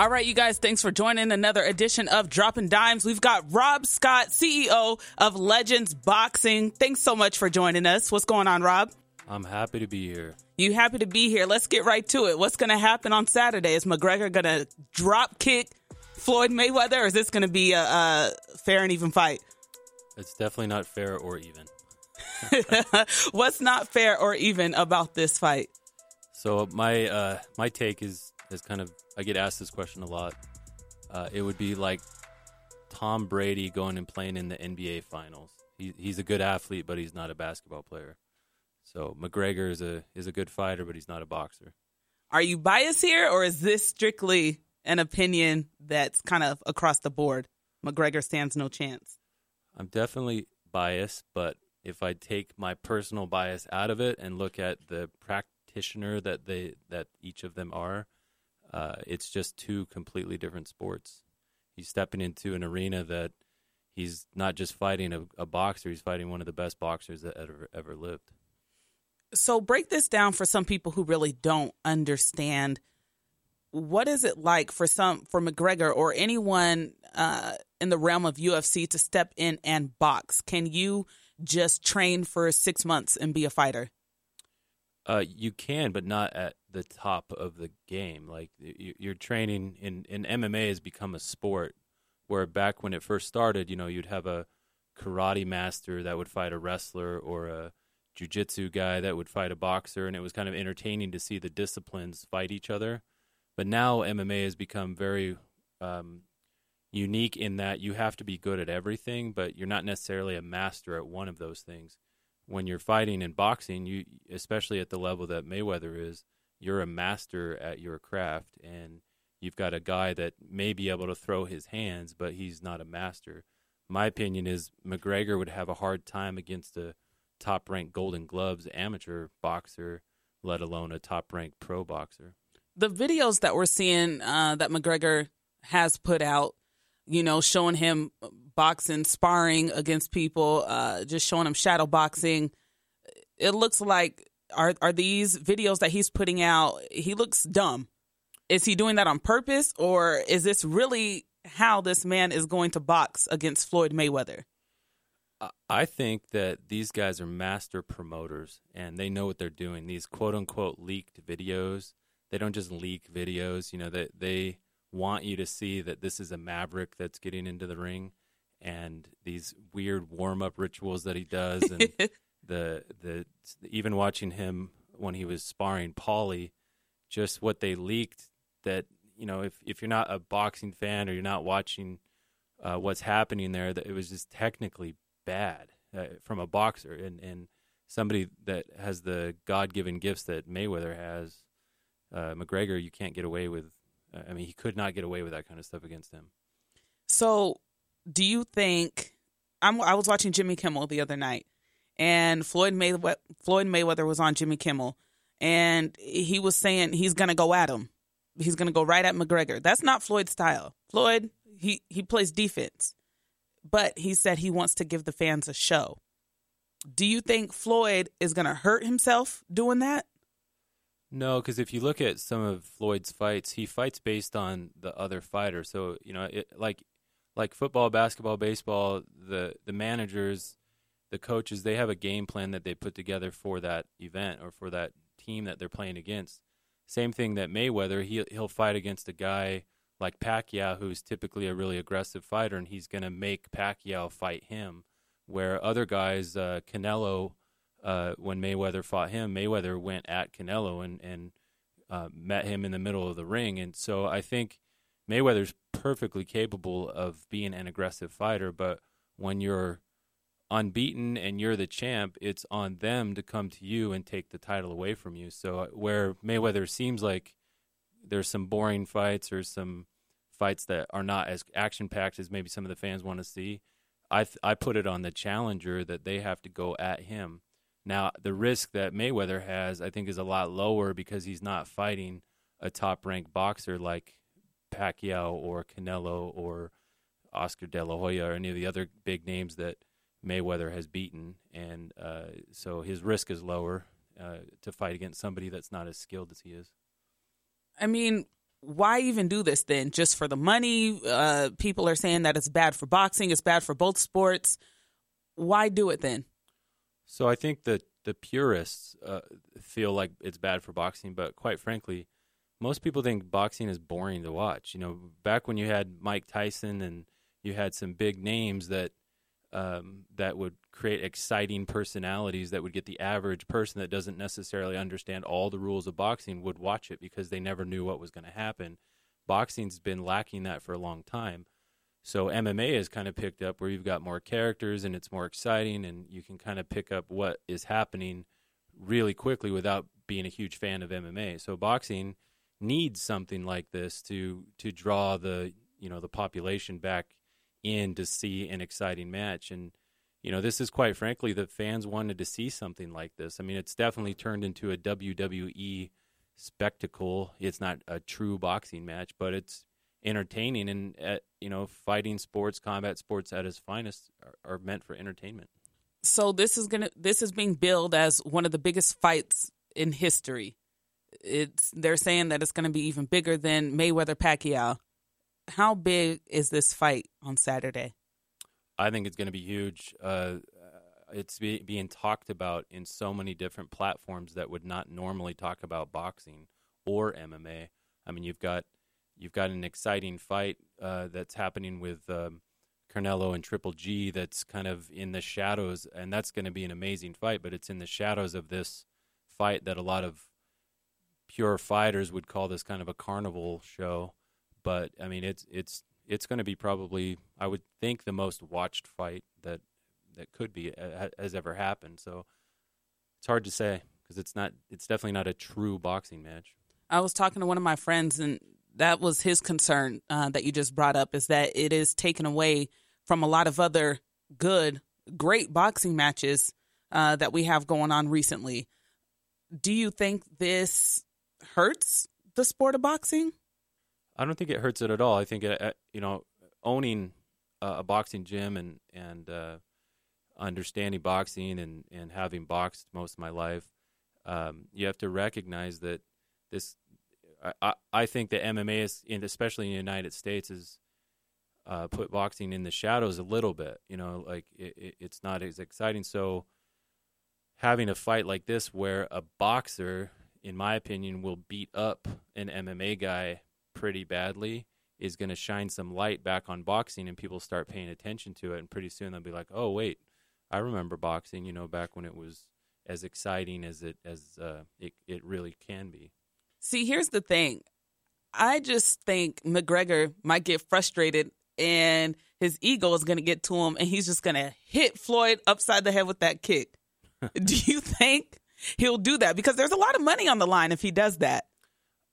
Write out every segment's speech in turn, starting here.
All right, you guys, thanks for joining another edition of Dropping Dimes. We've got Rob Scott, CEO of Legends Boxing. Thanks so much for joining us. What's going on, Rob? I'm happy to be here. You happy to be here? Let's get right to it. What's going to happen on Saturday? Is McGregor going to drop kick Floyd Mayweather, or is this going to be a, a fair and even fight? It's definitely not fair or even. What's not fair or even about this fight? So my uh, my take is is kind of I get asked this question a lot. Uh, it would be like Tom Brady going and playing in the NBA Finals. He, he's a good athlete, but he's not a basketball player. So McGregor is a is a good fighter, but he's not a boxer. Are you biased here, or is this strictly an opinion that's kind of across the board? McGregor stands no chance. I'm definitely biased, but if I take my personal bias out of it and look at the practitioner that they that each of them are, uh, it's just two completely different sports. He's stepping into an arena that he's not just fighting a, a boxer; he's fighting one of the best boxers that ever ever lived. So break this down for some people who really don't understand. What is it like for some for McGregor or anyone uh, in the realm of UFC to step in and box? Can you just train for six months and be a fighter? Uh, you can, but not at the top of the game. Like you're training in, in MMA has become a sport where back when it first started, you know, you'd have a karate master that would fight a wrestler or a jujitsu guy that would fight a boxer, and it was kind of entertaining to see the disciplines fight each other. But now MMA has become very um, unique in that you have to be good at everything, but you're not necessarily a master at one of those things. When you're fighting in boxing, you especially at the level that Mayweather is, you're a master at your craft and you've got a guy that may be able to throw his hands, but he's not a master. My opinion is McGregor would have a hard time against a top ranked Golden Gloves amateur boxer, let alone a top ranked pro boxer. The videos that we're seeing uh, that McGregor has put out you know, showing him boxing, sparring against people, uh, just showing him shadow boxing. It looks like are are these videos that he's putting out? He looks dumb. Is he doing that on purpose, or is this really how this man is going to box against Floyd Mayweather? I think that these guys are master promoters and they know what they're doing. These quote unquote leaked videos, they don't just leak videos. You know that they, they want you to see that this is a maverick that's getting into the ring and these weird warm up rituals that he does and the the even watching him when he was sparring Paulie, just what they leaked that you know if if you're not a boxing fan or you're not watching uh, what's happening there that it was just technically bad uh, from a boxer and and somebody that has the God given gifts that Mayweather has. Uh, McGregor, you can't get away with I mean, he could not get away with that kind of stuff against him. So, do you think? I'm, I was watching Jimmy Kimmel the other night, and Floyd Mayweather, Floyd Mayweather was on Jimmy Kimmel, and he was saying he's gonna go at him. He's gonna go right at McGregor. That's not Floyd's style. Floyd, he he plays defense, but he said he wants to give the fans a show. Do you think Floyd is gonna hurt himself doing that? No, because if you look at some of Floyd's fights, he fights based on the other fighter. So you know, it, like like football, basketball, baseball, the the managers, the coaches, they have a game plan that they put together for that event or for that team that they're playing against. Same thing that Mayweather, he he'll fight against a guy like Pacquiao, who's typically a really aggressive fighter, and he's going to make Pacquiao fight him. Where other guys, uh, Canelo uh, when Mayweather fought him, Mayweather went at Canelo and and uh, met him in the middle of the ring, and so I think Mayweather's perfectly capable of being an aggressive fighter, but when you're unbeaten and you're the champ, it's on them to come to you and take the title away from you. So uh, where Mayweather seems like there's some boring fights or some fights that are not as action packed as maybe some of the fans want to see, I th- I put it on the challenger that they have to go at him now, the risk that Mayweather has, I think, is a lot lower because he's not fighting a top ranked boxer like Pacquiao or Canelo or Oscar De La Hoya or any of the other big names that Mayweather has beaten. And uh, so his risk is lower uh, to fight against somebody that's not as skilled as he is. I mean, why even do this then? Just for the money? Uh, people are saying that it's bad for boxing, it's bad for both sports. Why do it then? So I think that the purists uh, feel like it's bad for boxing, but quite frankly, most people think boxing is boring to watch. You know, back when you had Mike Tyson and you had some big names that um, that would create exciting personalities that would get the average person that doesn't necessarily understand all the rules of boxing would watch it because they never knew what was going to happen. Boxing's been lacking that for a long time. So MMA has kind of picked up where you've got more characters and it's more exciting and you can kind of pick up what is happening really quickly without being a huge fan of MMA. So boxing needs something like this to to draw the you know the population back in to see an exciting match. And you know this is quite frankly the fans wanted to see something like this. I mean it's definitely turned into a wwe spectacle. It's not a true boxing match but it's entertaining. And uh, you know fighting sports combat sports at its finest are, are meant for entertainment. So this is gonna this is being billed as one of the biggest fights in history. It's they're saying that it's going to be even bigger than Mayweather Pacquiao. How big is this fight on Saturday? I think it's going to be huge. Uh, it's be, being talked about in so many different platforms that would not normally talk about boxing or MMA. I mean, you've got you've got an exciting fight uh, that's happening with um, Canelo and Triple G that's kind of in the shadows, and that's going to be an amazing fight. But it's in the shadows of this fight that a lot of pure fighters would call this kind of a carnival show, but I mean it's it's it's going to be probably I would think the most watched fight that that could be has ever happened. So it's hard to say because it's not it's definitely not a true boxing match. I was talking to one of my friends and that was his concern uh, that you just brought up is that it is taken away from a lot of other good, great boxing matches uh, that we have going on recently. Do you think this hurts the sport of boxing? I don't think it hurts it at all. I think it, uh, you know, owning a boxing gym and and uh, understanding boxing and and having boxed most of my life, um, you have to recognize that this. I, I think that MMA is, especially in the United States, is uh, put boxing in the shadows a little bit. You know, like it, it, it's not as exciting. So having a fight like this, where a boxer in my opinion, will beat up an MMA guy pretty badly is going to shine some light back on boxing and people start paying attention to it. And pretty soon they'll be like, oh, wait, I remember boxing, you know, back when it was as exciting as it as uh, it, it really can be. See, here's the thing. I just think McGregor might get frustrated and his ego is going to get to him and he's just going to hit Floyd upside the head with that kick. Do you think he'll do that because there's a lot of money on the line if he does that.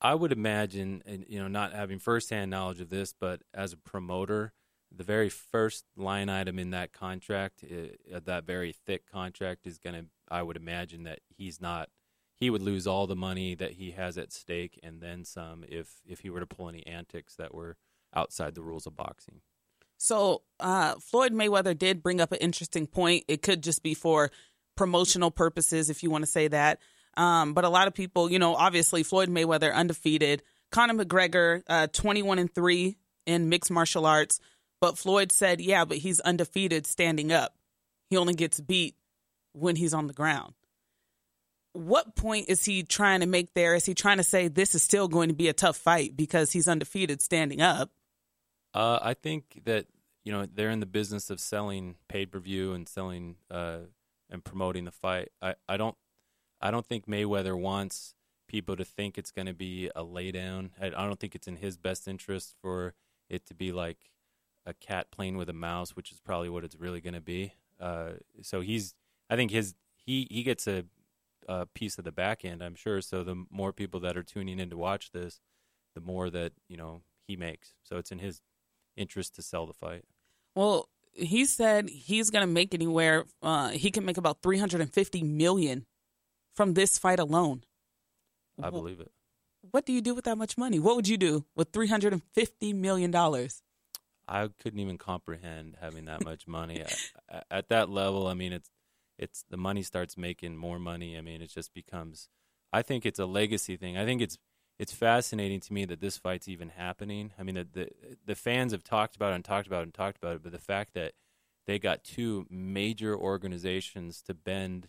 I would imagine, and you know, not having firsthand knowledge of this, but as a promoter, the very first line item in that contract, uh, that very thick contract, is going to. I would imagine that he's not. He would lose all the money that he has at stake, and then some, if if he were to pull any antics that were outside the rules of boxing. So uh, Floyd Mayweather did bring up an interesting point. It could just be for promotional purposes, if you want to say that. Um, but a lot of people, you know, obviously Floyd Mayweather undefeated, Conor McGregor uh, 21 and 3 in mixed martial arts. But Floyd said, yeah, but he's undefeated standing up. He only gets beat when he's on the ground. What point is he trying to make there? Is he trying to say this is still going to be a tough fight because he's undefeated standing up? Uh, I think that you know they're in the business of selling pay per view and selling uh, and promoting the fight. I, I don't I don't think Mayweather wants people to think it's going to be a laydown. I, I don't think it's in his best interest for it to be like a cat playing with a mouse, which is probably what it's really going to be. Uh, so he's I think his he he gets a, a piece of the back end, I'm sure. So the more people that are tuning in to watch this, the more that you know he makes. So it's in his interest to sell the fight. Well, he said he's going to make anywhere uh, he can make about 350 million from this fight alone? I believe it. What do you do with that much money? What would you do with 350 million dollars? I couldn't even comprehend having that much money. At, at that level i mean it's it's the money starts making more money. I mean it just becomes i think it's a legacy thing. I think it's it's fascinating to me that this fight's even happening. I mean, the, the the fans have talked about it and talked about it and talked about it, but the fact that they got two major organizations to bend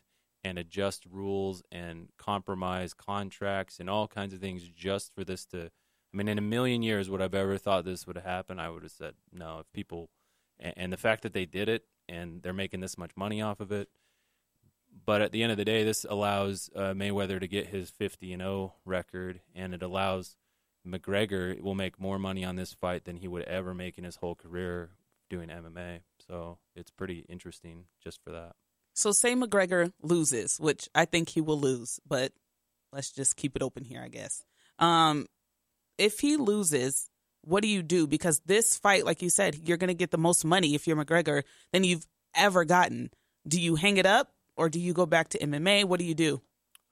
and adjust rules and compromise contracts and all kinds of things just for this to. I mean, in a million years, would I've ever thought this would happen? I would have said no. If people, and, the fact that they did it and they're making this much money off of it, but at the end of the day, this allows uh, Mayweather to get his 50 and 0 record, and it allows McGregor will make more money on this fight than he would ever make in his whole career doing MMA. So it's pretty interesting just for that. So say McGregor loses, which I think he will lose, but let's just keep it open here, I guess. Um, if he loses, what do you do? Because this fight, like you said, you're going to get the most money if you're McGregor than you've ever gotten. Do you hang it up or do you go back to MMA? What do you do?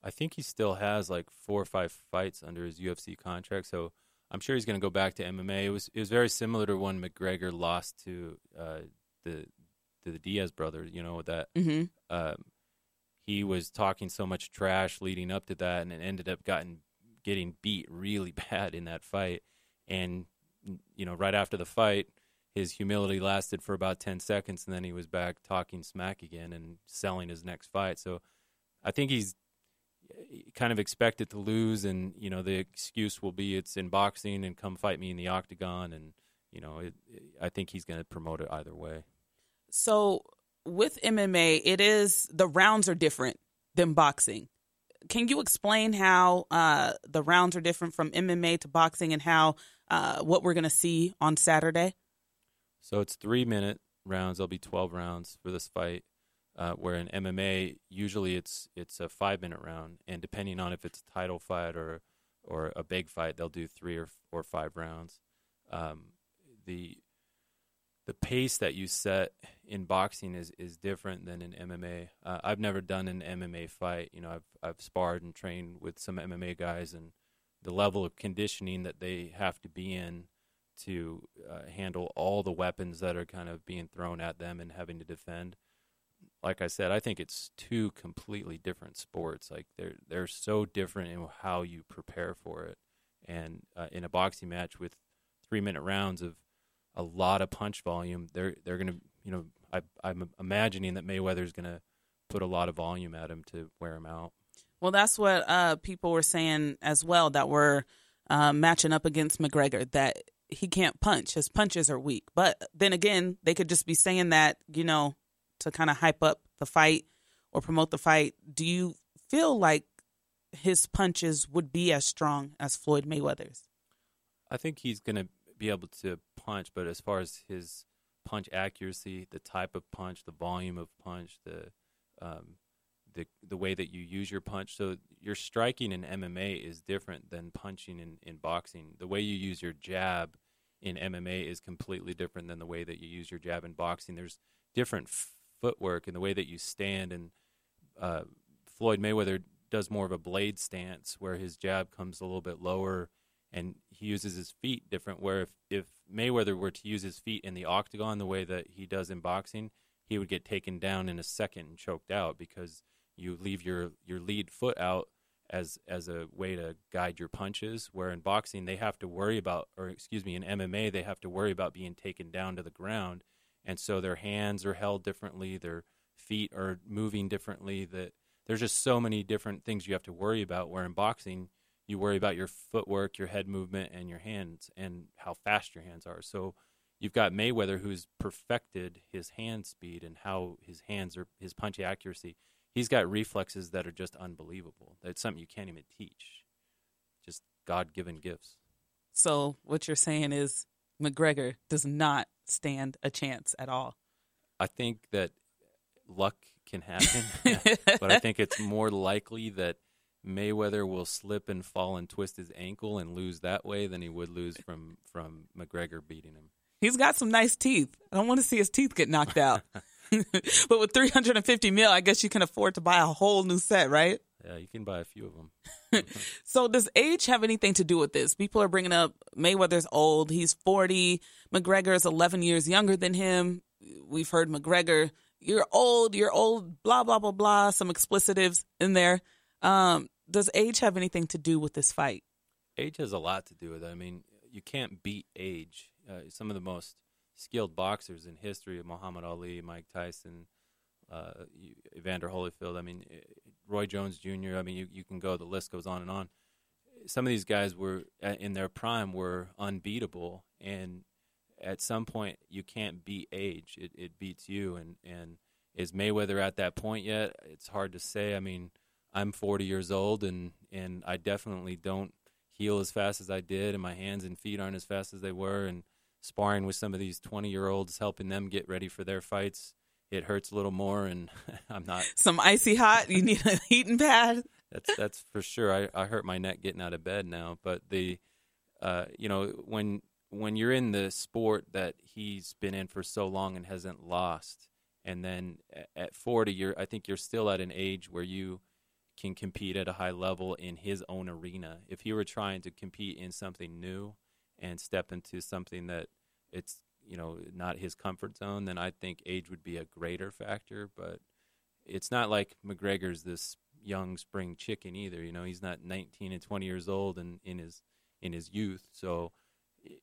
I think he still has like four or five fights under his UFC contract, so I'm sure he's going to go back to MMA. It was it was very similar to when McGregor lost to uh, the to the Diaz brothers. You know that mm-hmm. um, he was talking so much trash leading up to that, and it ended up gotten getting beat really bad in that fight. And you know, right after the fight, his humility lasted for about 10 seconds and then he was back talking smack again and selling his next fight. So I think he's kind of expected to lose and you know the excuse will be it's in boxing and come fight me in the octagon and you know it, I think he's going to promote it either way. So with MMA it is the rounds are different than boxing. Can you explain how uh, the rounds are different from MMA to boxing and how uh, what we're going to see on Saturday? So it's three minute rounds. There'll be twelve rounds for this fight. Uh, where in MMA, usually it's it's a five minute round, and depending on if it's a title fight or or a big fight, they'll do three or or five rounds. Um, the the pace that you set in boxing is, is different than in MMA. Uh, I've never done an MMA fight. You know, I've I've sparred and trained with some MMA guys, and the level of conditioning that they have to be in to uh, handle all the weapons that are kind of being thrown at them and having to defend. Like I said, I think it's two completely different sports. Like they're they're so different in how you prepare for it. And uh, in a boxing match with three minute rounds of a lot of punch volume, they're they're gonna you know I, I'm imagining that Mayweather's gonna put a lot of volume at him to wear him out. Well, that's what uh, people were saying as well that were uh, matching up against McGregor. That he can't punch. His punches are weak. But then again, they could just be saying that, you know, to kind of hype up the fight or promote the fight. Do you feel like his punches would be as strong as Floyd Mayweather's? I think he's going to be able to punch, but as far as his punch accuracy, the type of punch, the volume of punch, the um, the the way that you use your punch. So your striking in MMA is different than punching in, in boxing. The way you use your jab in MMA is completely different than the way that you use your jab in boxing. There's different footwork and the way that you stand. And uh, Floyd Mayweather does more of a blade stance where his jab comes a little bit lower and he uses his feet different. Where if, if Mayweather were to use his feet in the octagon the way that he does in boxing, he would get taken down in a second and choked out because – you leave your your lead foot out as as a way to guide your punches where in boxing they have to worry about or excuse me in MMA they have to worry about being taken down to the ground and so their hands are held differently their feet are moving differently that there's just so many different things you have to worry about where in boxing you worry about your footwork your head movement and your hands and how fast your hands are so you've got Mayweather who's perfected his hand speed and how his hands are his punch accuracy he's got reflexes that are just unbelievable. That's something you can't even teach. Just God given gifts. So what you're saying is McGregor does not stand a chance at all. I think that luck can happen, but I think it's more likely that Mayweather will slip and fall and twist his ankle and lose that way than he would lose from from McGregor beating him. He's got some nice teeth. I don't want to see his teeth get knocked out. but with 350 mil, I guess you can afford to buy a whole new set, right? Yeah, you can buy a few of them. so does age have anything to do with this? People are bringing up Mayweather's old. He's 40. McGregor is 11 years younger than him. We've heard McGregor, you're old, you're old, blah, blah, blah, blah. Some explicitives in there. Um, does age have anything to do with this fight? age has a lot to do with it. I mean, you can't beat age. Uh, some of the most skilled boxers in history Muhammad Ali, Mike Tyson, uh, Evander Holyfield. I mean, Roy Jones Jr. I mean, you, you can go. The list goes on and on. Some of these guys were in their prime were unbeatable, and at some point you can't beat age. It, it beats you, and and is Mayweather at that point yet? It's hard to say. I mean, I'm 40 years old, and and I definitely don't heal as fast as I did, and my hands and feet aren't as fast as they were, and sparring with some of these 20 year olds, helping them get ready for their fights it hurts a little more, and I'm not some icy hot. You need a heating pad. That's that's for sure. I I hurt my neck getting out of bed now, but the, uh, you know, when when you're in the sport that he's been in for so long and hasn't lost, and then at 40, you're I think you're still at an age where you can compete at a high level in his own arena. If he were trying to compete in something new and step into something that it's you know not his comfort zone, then I think age would be a greater factor. But it's not like McGregor's this young spring chicken either. You know, he's not 19 and 20 years old and in his in his youth. So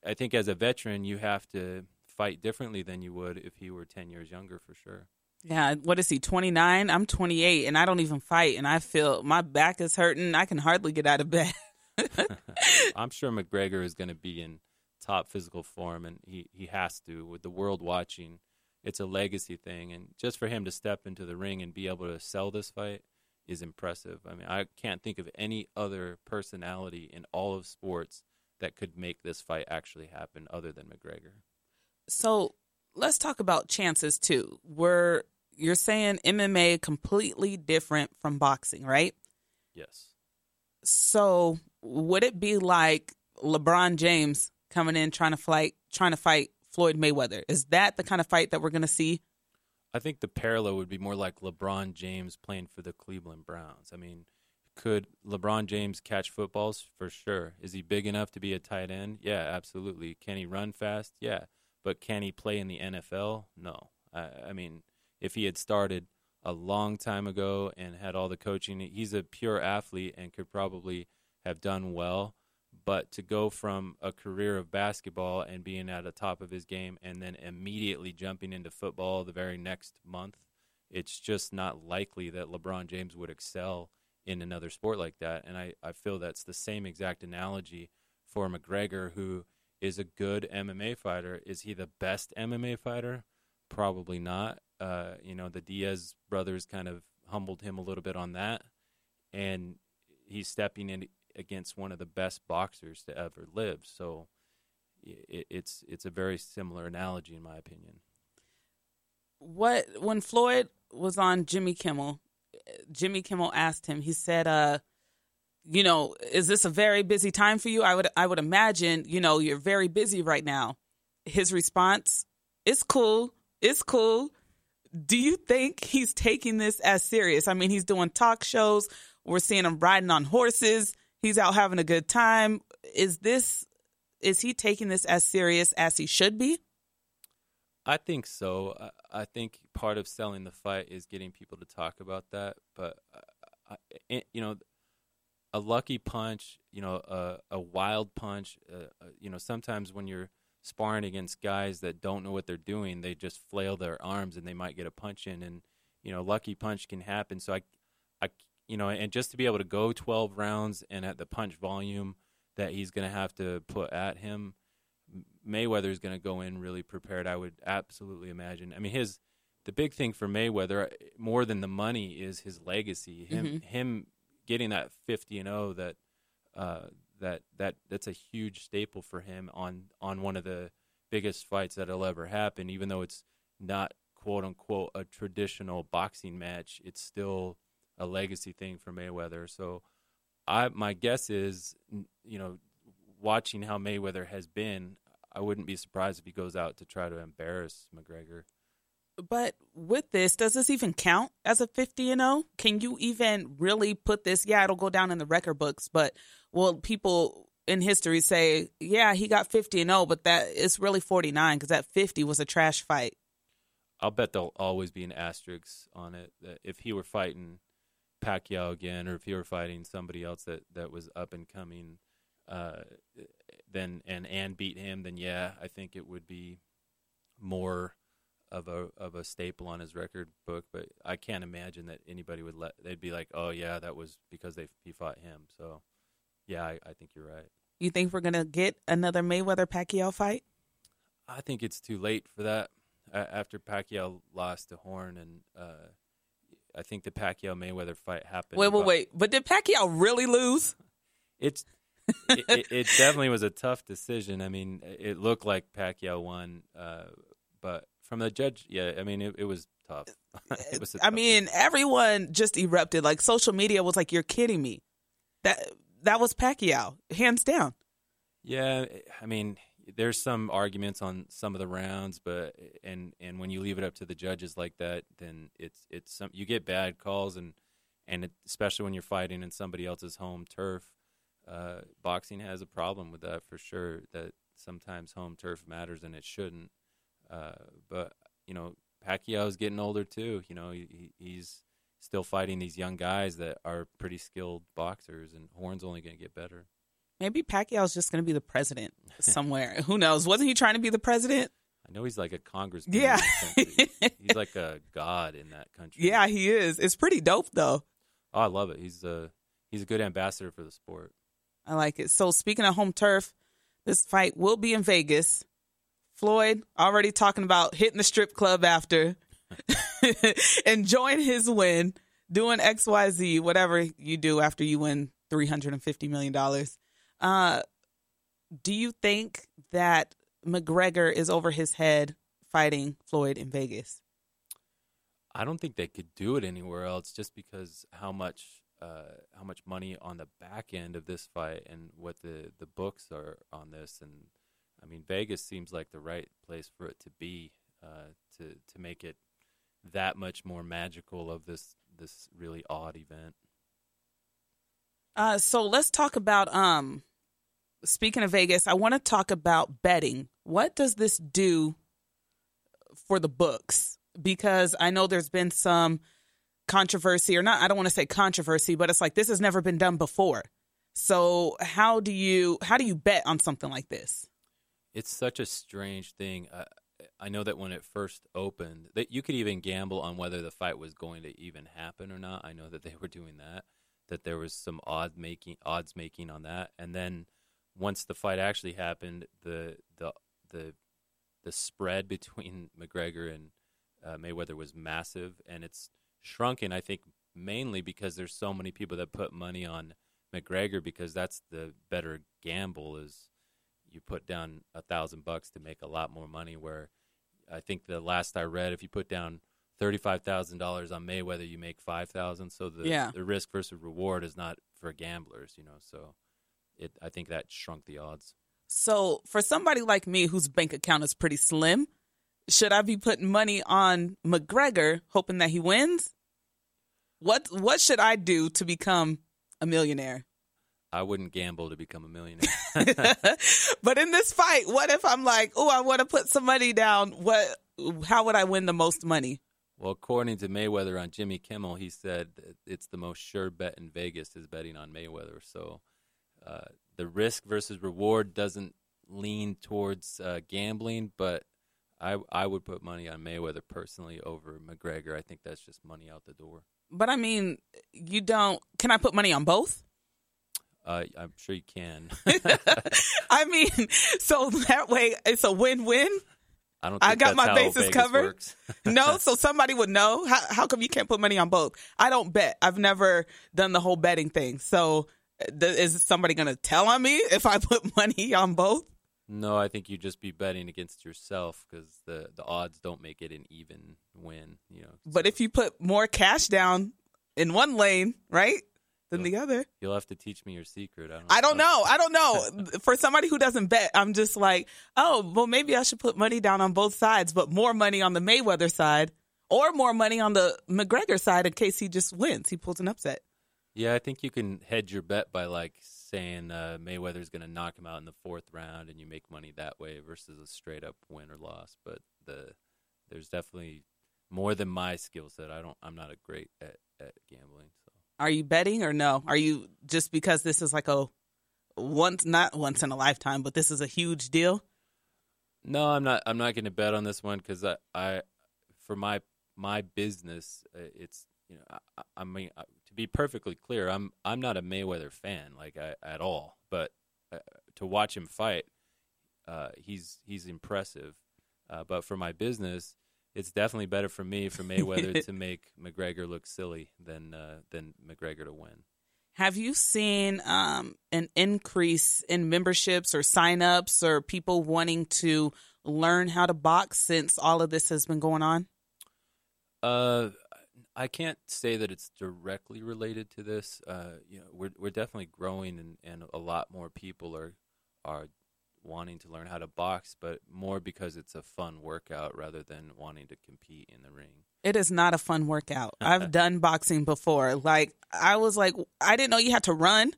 I think as a veteran, you have to fight differently than you would if he were 10 years younger for sure. Yeah, what is he? 29? I'm 28 and I don't even fight and I feel my back is hurting. I can hardly get out of bed. I'm sure McGregor is going to be in top physical form, and he, he has to with the world watching. It's a legacy thing, and just for him to step into the ring and be able to sell this fight is impressive. I mean, I can't think of any other personality in all of sports that could make this fight actually happen other than McGregor. So let's talk about chances too. Where you're saying MMA completely different from boxing, right? Yes. So would it be like LeBron James coming in trying to fight trying to fight Floyd Mayweather. Is that the kind of fight that we're going to see? I think the parallel would be more like LeBron James playing for the Cleveland Browns. I mean, could LeBron James catch footballs? For sure. Is he big enough to be a tight end? Yeah, absolutely. Can he run fast? Yeah. But can he play in the NFL? No. I, I mean, if he had started a long time ago and had all the coaching, he's a pure athlete and could probably have done well but to go from a career of basketball and being at the top of his game and then immediately jumping into football the very next month, it's just not likely that LeBron James would excel in another sport like that. And I, I feel that's the same exact analogy for McGregor, who is a good MMA fighter. Is he the best MMA fighter? Probably not. Uh, you know, the Diaz brothers kind of humbled him a little bit on that. And he's stepping in, against one of the best boxers to ever live. So it, it's it's a very similar analogy, in my opinion. What when Floyd was on Jimmy Kimmel, Jimmy Kimmel asked him. He said, "Uh, you know, is this a very busy time for you? I would I would imagine, you know, you're very busy right now." His response, "It's cool. It's cool." Do you think he's taking this as serious? I mean, he's doing talk shows. We're seeing him riding on horses he's out having a good time. Is this is he taking this as serious as he should be? I think so. I, think part of selling the fight is getting people to talk about that. But I, you know, a lucky punch, you know, a, a wild punch. Uh, uh, you know, sometimes when you're sparring against guys that don't know what they're doing, they just flail their arms and they might get a punch in, and you know, lucky punch can happen. So I, I you know, and just to be able to go 12 rounds and at the punch volume that he's going to have to put at him, Mayweather is going to go in really prepared. I would absolutely imagine. I mean, his the big thing for Mayweather more than the money is his legacy. Him mm-hmm. him getting that 50 and 0 that uh, that that that's a huge staple for him on on one of the biggest fights that'll ever happen. Even though it's not quote unquote a traditional boxing match, it's still a legacy thing for Mayweather. So, I my guess is, you know, watching how Mayweather has been, I wouldn't be surprised if he goes out to try to embarrass McGregor. But with this, does this even count as a 50 and 0? Can you even really put this? Yeah, it'll go down in the record books, but will people in history say, yeah, he got 50 and 0, but that it's really 49 because that 50 was a trash fight? I'll bet there'll always be an asterisk on it that if he were fighting Pacquiao again, or if he were fighting somebody else that, that was up and coming, uh, then and and beat him, then yeah, I think it would be more of a of a staple on his record book. But I can't imagine that anybody would let. They'd be like, oh yeah, that was because they he fought him. So yeah, I, I think you're right. You think we're gonna get another Mayweather Pacquiao fight? I think it's too late for that. after Pacquiao lost to Horn, and uh, I think the Pacquiao Mayweather fight happened. Wait, wait, wait! But did Pacquiao really lose? It's it, it, it, definitely was a tough decision. I mean, it looked like Pacquiao won, uh, but from the judge, yeah, I mean, it, it was tough. it was. I mean, decision. everyone just erupted. Like social media was like, "You're kidding me." That that was Pacquiao, hands down. Yeah, I mean, there's some arguments on some of the rounds, but and and when you leave it up to the judges like that, then it's it's some you get bad calls and and it, especially when you're fighting in somebody else's home turf. Uh, boxing has a problem with that for sure. That sometimes home turf matters and it shouldn't. Uh, but you know, Pacquiao's getting older too. You know, he, he's still fighting these young guys that are pretty skilled boxers, and Horn's only going to get better. Maybe Pacquiao's just going to be the president somewhere. Who knows? Wasn't he trying to be the president? I know he's like a congressman. Yeah, he's like a god in that country. Yeah, he is. It's pretty dope though. Oh, I love it. He's a he's a good ambassador for the sport. I like it. So speaking of home turf, this fight will be in Vegas. Floyd already talking about hitting the strip club after, enjoying his win, doing X Y Z, whatever you do after you win three hundred and fifty million dollars. Uh, do you think that McGregor is over his head fighting Floyd in Vegas? I don't think they could do it anywhere else, just because how much uh, how much money on the back end of this fight and what the the books are on this, and I mean Vegas seems like the right place for it to be uh, to to make it that much more magical of this this really odd event. Uh, so let's talk about um speaking of Vegas, I want to talk about betting. What does this do for the books? Because I know there's been some controversy, or not, I don't want to say controversy, but it's like this has never been done before. So how do you how do you bet on something like this? It's such a strange thing. Uh, I know that when it first opened, that you could even gamble on whether the fight was going to even happen or not. I know that they were doing that. That there was some odd making odds making on that, and then once the fight actually happened, the the the the spread between McGregor and uh, Mayweather was massive, and it's shrunken. I think mainly because there's so many people that put money on McGregor because that's the better gamble. Is you put down a thousand bucks to make a lot more money. Where I think the last I read, if you put down thirty five thousand dollars on Mayweather, you make five thousand. So the yeah. the risk versus reward is not for gamblers, you know. So it I think that shrunk the odds. So for somebody like me whose bank account is pretty slim, should I be putting money on McGregor hoping that he wins? What what should I do to become a millionaire? I wouldn't gamble to become a millionaire. but in this fight, what if I'm like, "Oh, I want to put some money down. What how would I win the most money?" Well, according to Mayweather on Jimmy Kimmel, he said it's the most sure bet in Vegas is betting on Mayweather. So uh, the risk versus reward doesn't lean towards uh, gambling, but I I would put money on Mayweather personally over McGregor. I think that's just money out the door. But I mean, you don't. Can I put money on both? Uh, I'm sure you can. I mean, so that way it's a win-win. I don't. I got my bases Vegas covered. no, so somebody would know. How, how come you can't put money on both? I don't bet. I've never done the whole betting thing. So is somebody going to tell on me if I put money on both? No, I think you'd just be betting against yourself because the the odds don't make it an even win. You know. But so. if you put more cash down in one lane, right, than the other, you'll have to teach me your secret. I don't. I don't know. I don't know. For somebody who doesn't bet, I'm just like, oh, well, maybe I should put money down on both sides, but more money on the Mayweather side, or more money on the McGregor side in case he just wins. He pulls an upset. Yeah, I think you can hedge your bet by like saying uh, Mayweather's going to knock him out in the fourth round, and you make money that way versus a straight up win or loss. But the there's definitely more than my skill set. I don't. I'm not a great at, at gambling. Are you betting or no? Are you just because this is like a once not once in a lifetime, but this is a huge deal? No, I'm not. I'm not going to bet on this one because I, I, for my my business, uh, it's you know, I, I mean, uh, to be perfectly clear, I'm I'm not a Mayweather fan like I, at all. But uh, to watch him fight, uh, he's he's impressive. Uh, but for my business, it's definitely better for me for Mayweather to make McGregor look silly than uh, than McGregor to win. Have you seen um, an increase in memberships or signups or people wanting to learn how to box since all of this has been going on? Uh, I can't say that it's directly related to this. Uh, you know, we're we're definitely growing, and, and a lot more people are are wanting to learn how to box, but more because it's a fun workout rather than wanting to compete in the ring. It is not a fun workout. I've done boxing before. Like I was like, I didn't know you had to run.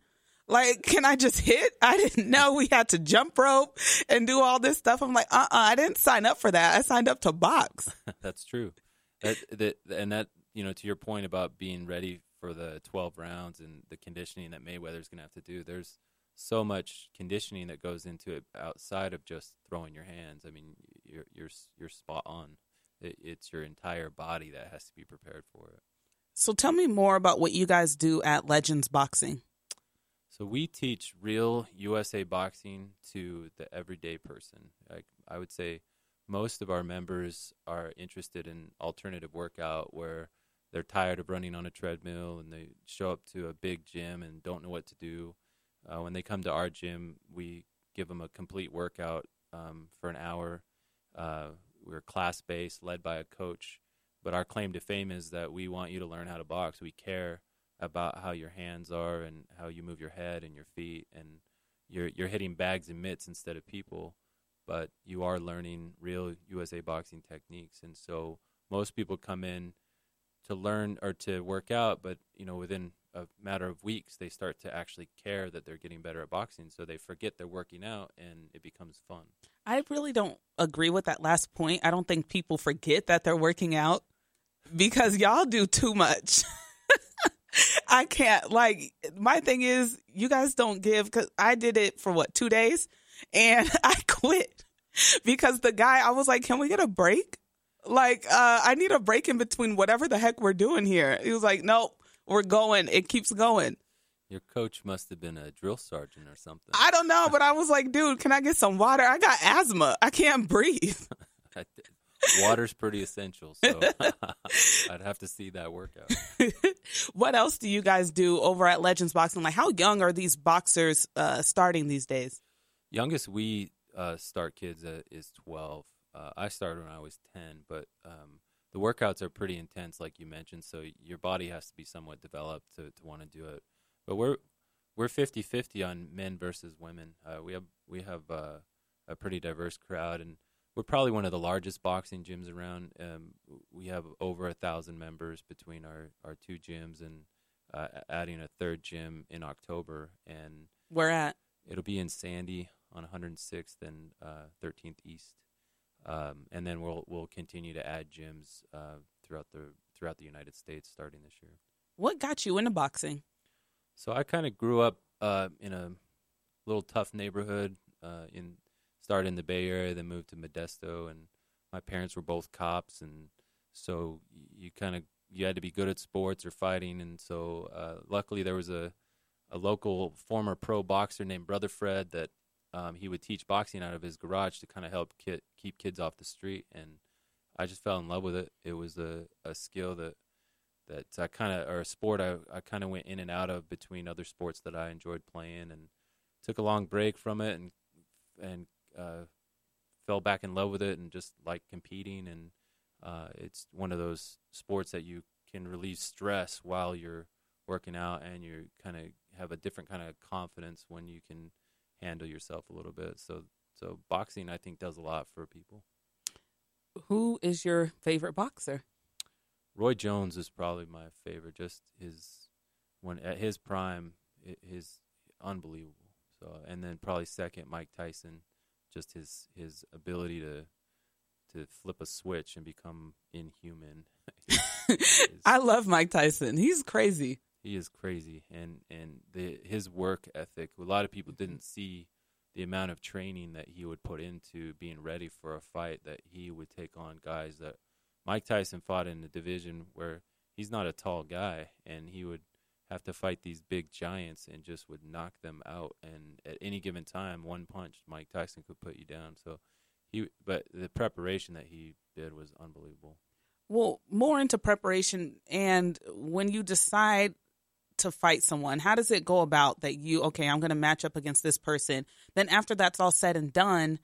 Like, can I just hit? I didn't know we had to jump rope and do all this stuff. I'm like, uh, uh I didn't sign up for that. I signed up to box. That's true. That that and that you know to your point about being ready for the 12 rounds and the conditioning that Mayweather's going to have to do. There's so much conditioning that goes into it outside of just throwing your hands. I mean, you're you're you're spot on. It, it's your entire body that has to be prepared for it. So tell me more about what you guys do at Legends Boxing. So we teach real USA boxing to the everyday person. Like I would say most of our members are interested in alternative workout where they're tired of running on a treadmill and they show up to a big gym and don't know what to do uh, when they come to our gym, we give them a complete workout um, for an hour. Uh, we're class based, led by a coach. But our claim to fame is that we want you to learn how to box. We care about how your hands are and how you move your head and your feet, and you're you're hitting bags and mitts instead of people. But you are learning real USA boxing techniques, and so most people come in to learn or to work out, but you know within a matter of weeks, they start to actually care that they're getting better at boxing. So they forget they're working out and it becomes fun. I really don't agree with that last point. I don't think people forget that they're working out because y'all do too much. I can't, like, my thing is, you guys don't give, because I did it for what, two days? And I quit because the guy, I was like, can we get a break? Like, uh, I need a break in between whatever the heck we're doing here. He was like, nope we're going. It keeps going. Your coach must have been a drill sergeant or something. I don't know, but I was like, dude, can I get some water? I got asthma. I can't breathe. Water's pretty essential, so I'd have to see that workout. what else do you guys do over at Legends Boxing? Like, how young are these boxers uh, starting these days? Youngest we uh, start kids at is 12. Uh, I started when I was 10, but um, the workouts are pretty intense, like you mentioned. So your body has to be somewhat developed to, to want to do it. But we're we're 50-50 on men versus women. Uh, we have we have uh, a pretty diverse crowd, and we're probably one of the largest boxing gyms around. Um, we have over a thousand members between our, our two gyms, and uh, adding a third gym in October. And where at? It'll be in Sandy on 106th and 13th uh, East um, and then we'll we'll continue to add gyms uh, throughout the throughout the United States starting this year. What got you into boxing? So I kind of grew up uh, in a little tough neighborhood. Uh, in started in the Bay Area, then moved to Modesto, and my parents were both cops, and so you kind of you had to be good at sports or fighting, and so uh, luckily there was a a local former pro boxer named Brother Fred that um, he would teach boxing out of his garage to kind of help ki- keep kids off the street, and I just fell in love with it. It was a, a skill that that I kind of or a sport I, I kind of went in and out of between other sports that I enjoyed playing, and took a long break from it, and and uh, fell back in love with it, and just like competing, and uh, it's one of those sports that you can release stress while you're working out, and you kind of have a different kind of confidence when you can handle yourself a little bit. So so boxing I think does a lot for people. Who is your favorite boxer? Roy Jones is probably my favorite. Just his when at his prime, his unbelievable. So and then probably second Mike Tyson, just his his ability to to flip a switch and become inhuman. I love Mike Tyson. He's crazy. He is crazy, and and the his work ethic. A lot of people mm-hmm. didn't see the amount of training that he would put into being ready for a fight. That he would take on guys that Mike Tyson fought in the division where he's not a tall guy, and he would have to fight these big giants and just would knock them out. And at any given time, one punch, Mike Tyson could put you down. So he, but the preparation that he did was unbelievable. Well, more into preparation, and when you decide to fight someone, how does it go about that you okay, I'm going to match up against this person. Then after that's all said and done,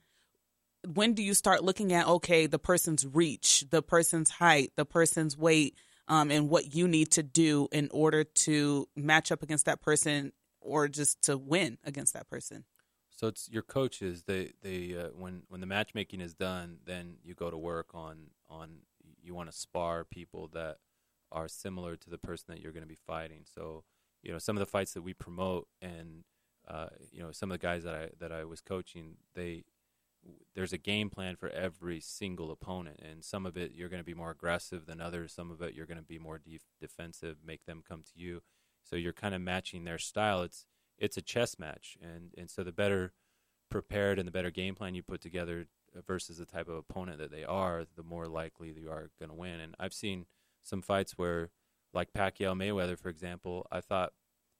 when do you start looking at okay, the person's reach, the person's height, the person's weight, um, and what you need to do in order to match up against that person or just to win against that person? So it's your coaches. They they uh, when when the matchmaking is done, then you go to work on on you want to spar people that are similar to the person that you're going to be fighting. So you know some of the fights that we promote and uh, you know some of the guys that I that I was coaching, they there's a game plan for every single opponent, and some of it you're going to be more aggressive than others. Some of it you're going to be more def- defensive, make them come to you. So you're kind of matching their style. It's it's a chess match, and and so the better prepared and the better game plan you put together versus the type of opponent that they are, the more likely you are going to win. And I've seen some fights where, like Pacquiao Mayweather, for example, I thought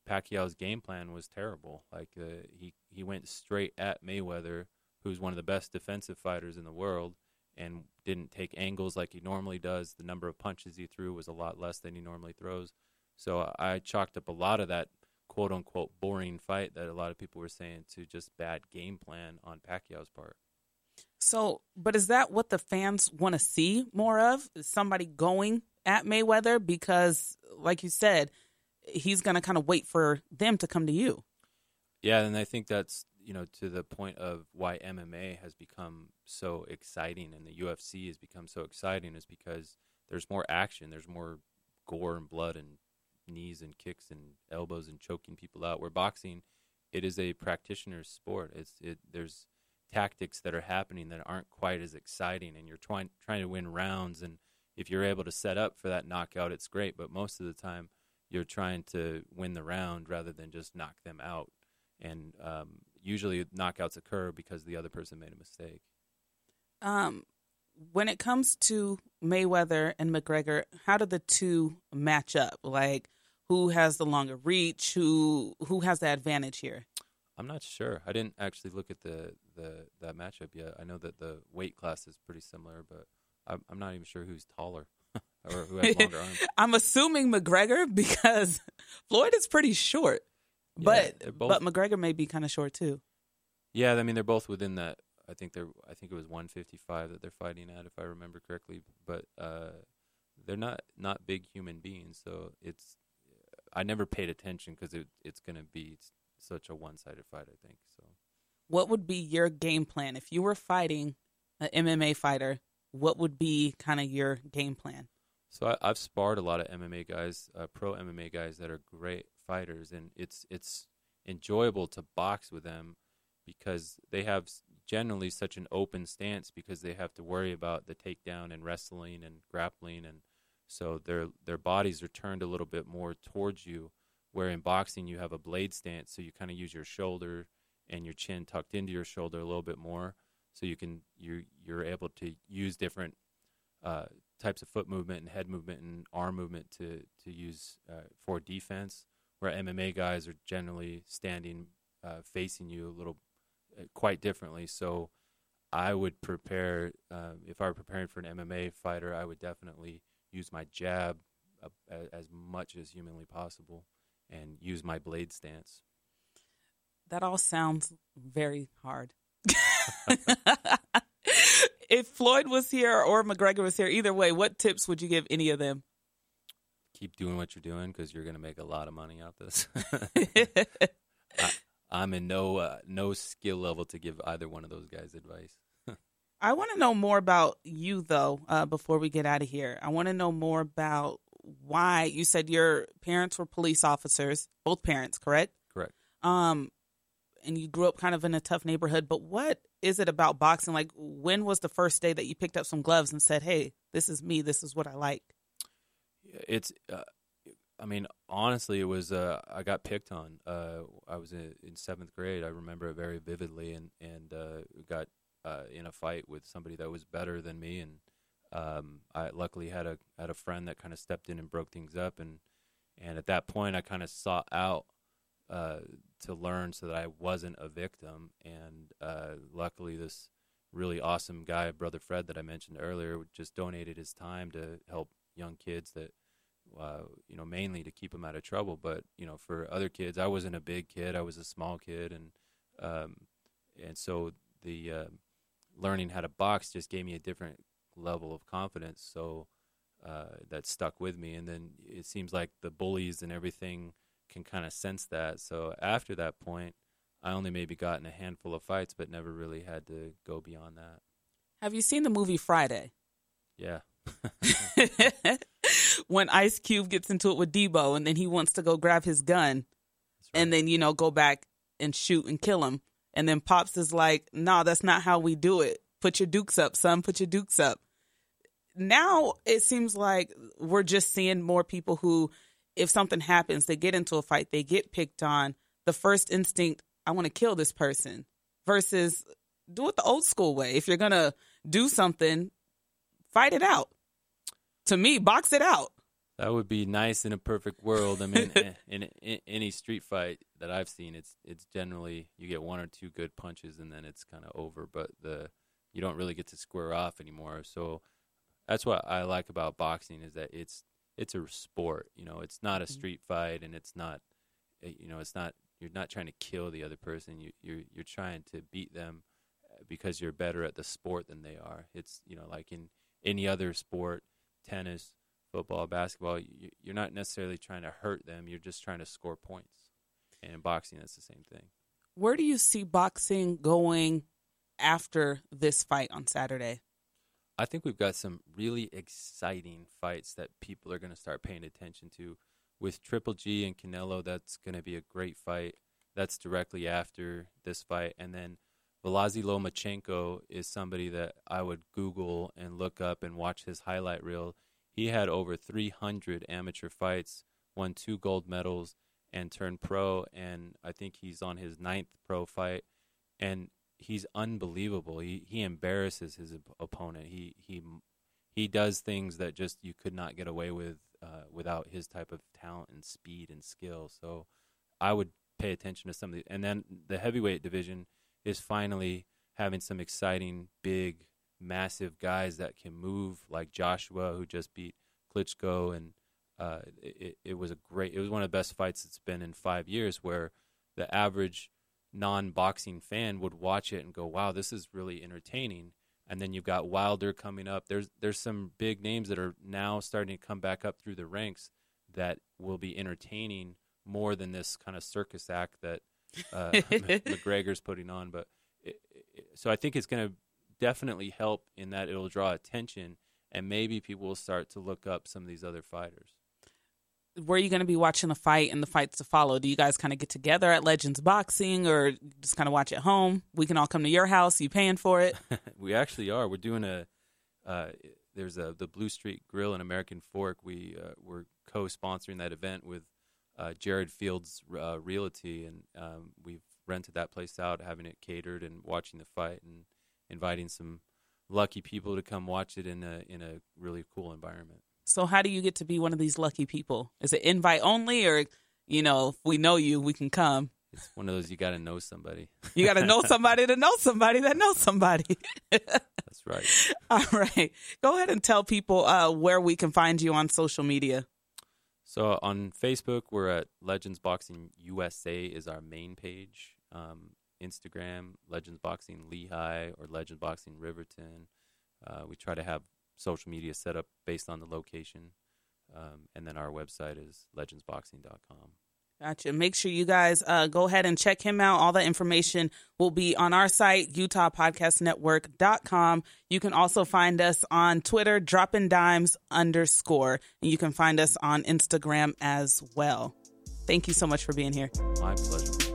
Pacquiao's game plan was terrible. Like uh, he he went straight at Mayweather who's one of the best defensive fighters in the world and didn't take angles like he normally does. The number of punches he threw was a lot less than he normally throws. So I chalked up a lot of that quote unquote boring fight that a lot of people were saying to just bad game plan on Pacquiao's part. So, but is that what the fans want to see more of? Is somebody going at Mayweather because, like you said, he's going to kind of wait for them to come to you. Yeah, and I think that's you know, to the point of why MMA has become so exciting and the UFC has become so exciting is because there's more action, there's more gore and blood and knees and kicks and elbows and choking people out. Where boxing, it is a practitioner's sport. It's it there's tactics that are happening that aren't quite as exciting, and you're trying trying to win rounds. And if you're able to set up for that knockout, it's great. But most of the time, you're trying to win the round rather than just knock them out. And um, usually knockouts occur because the other person made a mistake. Um, when it comes to Mayweather and McGregor, how do the two match up? Like, who has the longer reach? Who who has the advantage here? I'm not sure. I didn't actually look at the, the that matchup yet. I know that the weight class is pretty similar, but I'm, I'm not even sure who's taller or who has longer arms. I'm assuming McGregor because Floyd is pretty short. But both, but McGregor may be kind of short too. Yeah, I mean they're both within that. I think they're. I think it was 155 that they're fighting at, if I remember correctly. But uh, they're not not big human beings, so it's. I never paid attention because it, it's going to be such a one-sided fight. I think so. What would be your game plan if you were fighting an MMA fighter? What would be kind of your game plan? So I, have sparred a lot of MMA guys, uh, pro MMA guys that are great fighters, and it's it's enjoyable to box with them because they have generally such an open stance because they have to worry about the takedown and wrestling and grappling, and so their their bodies are turned a little bit more towards you. Where in boxing you have a blade stance, so you kind of use your shoulder and your chin tucked into your shoulder a little bit more, so you can you you're able to use different uh, types of foot movement and head movement and arm movement to to use uh, for defense where MMA guys are generally standing uh, facing you a little uh, quite differently. So I would prepare uh, if I were preparing for an MMA fighter, I would definitely use my jab uh, as much as humanly possible and use my blade stance. That all sounds very hard. if Floyd was here or McGregor was here, either way, what tips would you give any of them? keep doing what you're doing because you're going to make a lot of money out this. I, am in no uh, no skill level to give either one of those guys advice. I want to know more about you though. Uh, before we get out of here, I want to know more about why you said your parents were police officers, both parents, correct? Correct. Um, and you grew up kind of in a tough neighborhood. But what is it about boxing? Like, when was the first day that you picked up some gloves and said, "Hey, this is me. This is what I like"? it's uh, I mean, honestly, it was uh, I got picked on. Uh, I was in, in seventh grade. I remember it very vividly, and and uh, got uh, in a fight with somebody that was better than me, and um, I luckily had a had a friend that kind of stepped in and broke things up, and and at that point, I kind of sought out uh, to learn so that I wasn't a victim, and uh, luckily, this really awesome guy, brother Fred, that I mentioned earlier, just donated his time to help young kids that. Uh, you know, mainly to keep them out of trouble, but you know, for other kids, I wasn't a big kid; I was a small kid, and um, and so the uh, learning how to box just gave me a different level of confidence. So uh, that stuck with me. And then it seems like the bullies and everything can kind of sense that. So after that point, I only maybe got in a handful of fights, but never really had to go beyond that. Have you seen the movie Friday? Yeah. when Ice Cube gets into it with Debo and then he wants to go grab his gun right. and then, you know, go back and shoot and kill him. And then Pops is like, no, nah, that's not how we do it. Put your dukes up, son. Put your dukes up. Now it seems like we're just seeing more people who, if something happens, they get into a fight, they get picked on. The first instinct, I want to kill this person, versus do it the old school way. If you're going to do something, fight it out. To me, box it out. That would be nice in a perfect world. I mean, in, eh, in, in, any street fight that I've seen, it's it's generally you get one or two good punches and then it's kind of over. But the you don't really get to square off anymore. So that's what I like about boxing is that it's it's a sport. You know, it's not a mm-hmm. street fight, and it's not eh, you know it's not you're not trying to kill the other person. You you're you're trying to beat them eh, because you're better at the sport than they are. It's you know like in any other sport, tennis, football, basketball, you're not necessarily trying to hurt them. You're just trying to score points. And in boxing, that's the same thing. Where do you see boxing going after this fight on Saturday? I think we've got some really exciting fights that people are going to start paying attention to. With Triple G and Canelo, that's going to be a great fight. That's directly after this fight. And then Valazy Lomachenko is somebody that I would Google and look up and watch his highlight reel. He had over 300 amateur fights, won two gold medals, and turned pro. And I think he's on his ninth pro fight. And he's unbelievable. He he embarrasses his op- opponent. He he he does things that just you could not get away with uh, without his type of talent and speed and skill. So I would pay attention to some of the and then the heavyweight division is finally having some exciting big massive guys that can move like Joshua who just beat Klitschko and uh, it, it was a great it was one of the best fights it's been in five years where the average non-boxing fan would watch it and go, "Wow, this is really entertaining." And then you've got Wilder coming up. There's there's some big names that are now starting to come back up through the ranks that will be entertaining more than this kind of circus act that uh, McGregor's putting on. But it, it, so I think it's going to definitely help in that it'll draw attention, and maybe people will start to look up some of these other fighters where are you going to be watching the fight and the fights to follow? Do you guys kind of get together at Legends Boxing or just kind of watch at home? We can all come to your house. You paying for it? we actually are. We're doing a. Uh, there's a the Blue Street Grill and American Fork. We uh, we're co-sponsoring that event with uh, Jared Fields uh, Realty, and um, we've rented that place out, having it catered, and watching the fight, and inviting some lucky people to come watch it in a in a really cool environment. So how do you get to be one of these lucky people? Is it invite only or you know, if we know you, we can come? It's one of those you got to know somebody. you got to know somebody to know somebody that knows somebody. That's right. All right. Go ahead and tell people uh, where we can find you on social media. So on Facebook, we're at Legends Boxing USA is our main page. Um, Instagram, Legends Boxing Lehi or Legends Boxing Riverton. Uh, we try to have social media set up based on the location. Um, and then our website is legendsboxing.com. Gotcha. Make sure you guys uh, go ahead and check him out. All the information will be on our site, utahpodcastnetwork.com. You can also find us on Twitter, dropping dimes underscore. And you can find us on Instagram as well. Thank you so much for being here. My pleasure.